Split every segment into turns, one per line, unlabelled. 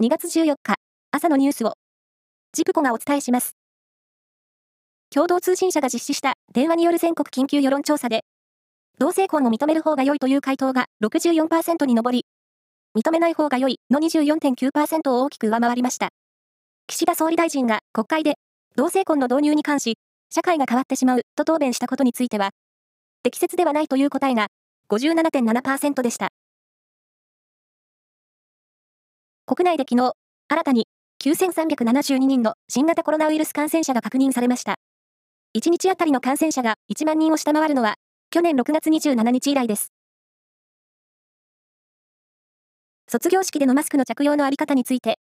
2月14日、朝のニュースを、ジプコがお伝えします。共同通信社が実施した電話による全国緊急世論調査で、同性婚を認める方が良いという回答が64%に上り、認めない方が良いの24.9%を大きく上回りました。岸田総理大臣が国会で同性婚の導入に関し、社会が変わってしまうと答弁したことについては、適切ではないという答えが57.7%でした。国内で昨日、新たに9372人の新型コロナウイルス感染者が確認されました。1日あたりの感染者が1万人を下回るのは、去年6月27日以来です。卒業式でのマスクの着用のあり方について、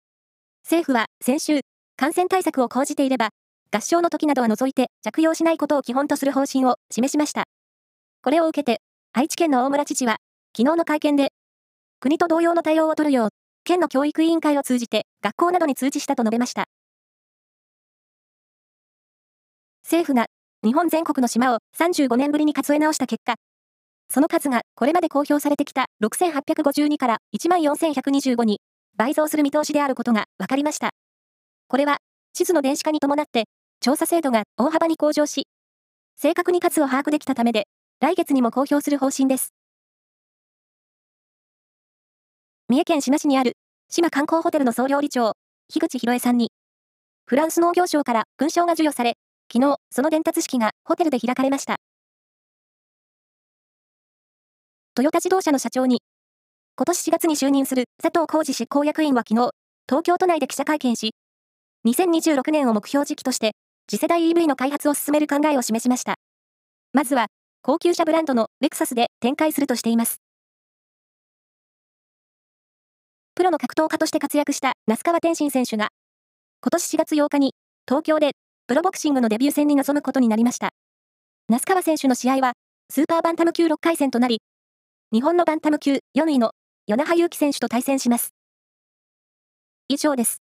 政府は先週、感染対策を講じていれば、合唱の時などは除いて着用しないことを基本とする方針を示しました。これを受けて、愛知県の大村知事は、昨日の会見で、国と同様の対応を取るよう、県の教育委員会を通じて学校などに通知したと述べました。政府が日本全国の島を35年ぶりに数え直した結果、その数がこれまで公表されてきた6852から14,125に倍増する見通しであることが分かりました。これは地図の電子化に伴って調査精度が大幅に向上し、正確に数を把握できたためで、来月にも公表する方針です。三重県志摩市にある島観光ホテルの総料理長、樋口博恵さんに、フランス農業省から勲章が授与され、昨日、その伝達式がホテルで開かれました。トヨタ自動車の社長に、今年4月に就任する佐藤浩二執行役員は昨日、東京都内で記者会見し、2026年を目標時期として、次世代 EV の開発を進める考えを示しました。まずは、高級車ブランドのレクサスで展開するとしています。プロの格闘家として活躍した那須川天心選手が、今年4月8日に東京でプロボクシングのデビュー戦に臨むことになりました。那須川選手の試合は、スーパーバンタム級6回戦となり、日本のバンタム級4位の与那覇勇気選手と対戦します。以上です。